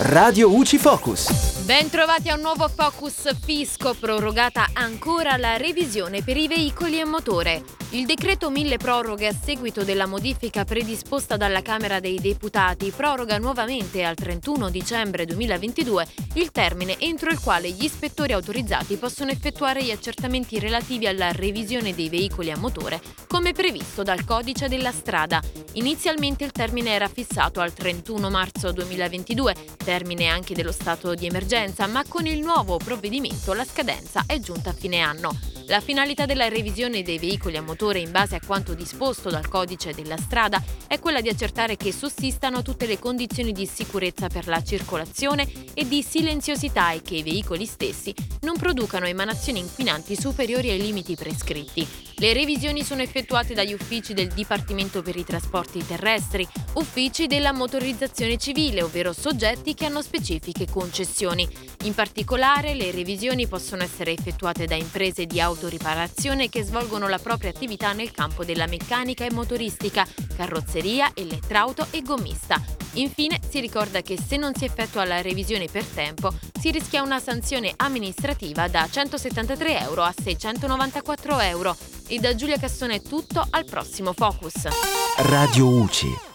Radio UCI Focus. Bentrovati a un nuovo Focus Fisco, prorogata ancora la revisione per i veicoli a motore. Il decreto mille proroghe a seguito della modifica predisposta dalla Camera dei Deputati proroga nuovamente al 31 dicembre 2022 il termine entro il quale gli ispettori autorizzati possono effettuare gli accertamenti relativi alla revisione dei veicoli a motore, come previsto dal codice della strada. Inizialmente il termine era fissato al 31 marzo 2022, termine anche dello stato di emergenza, ma con il nuovo provvedimento la scadenza è giunta a fine anno. La finalità della revisione dei veicoli a motore in base a quanto disposto dal codice della strada è quella di accertare che sussistano tutte le condizioni di sicurezza per la circolazione e di silenziosità e che i veicoli stessi non producano emanazioni inquinanti superiori ai limiti prescritti. Le revisioni sono effettuate dagli uffici del Dipartimento per i trasporti terrestri, uffici della motorizzazione civile, ovvero soggetti che hanno specifiche concessioni. In particolare, le revisioni possono essere effettuate da imprese di auto autoriparazione che svolgono la propria attività nel campo della meccanica e motoristica, carrozzeria, elettrauto e gommista. Infine si ricorda che se non si effettua la revisione per tempo si rischia una sanzione amministrativa da 173 euro a 694 euro. E da Giulia Cassone è tutto, al prossimo Focus. Radio UCI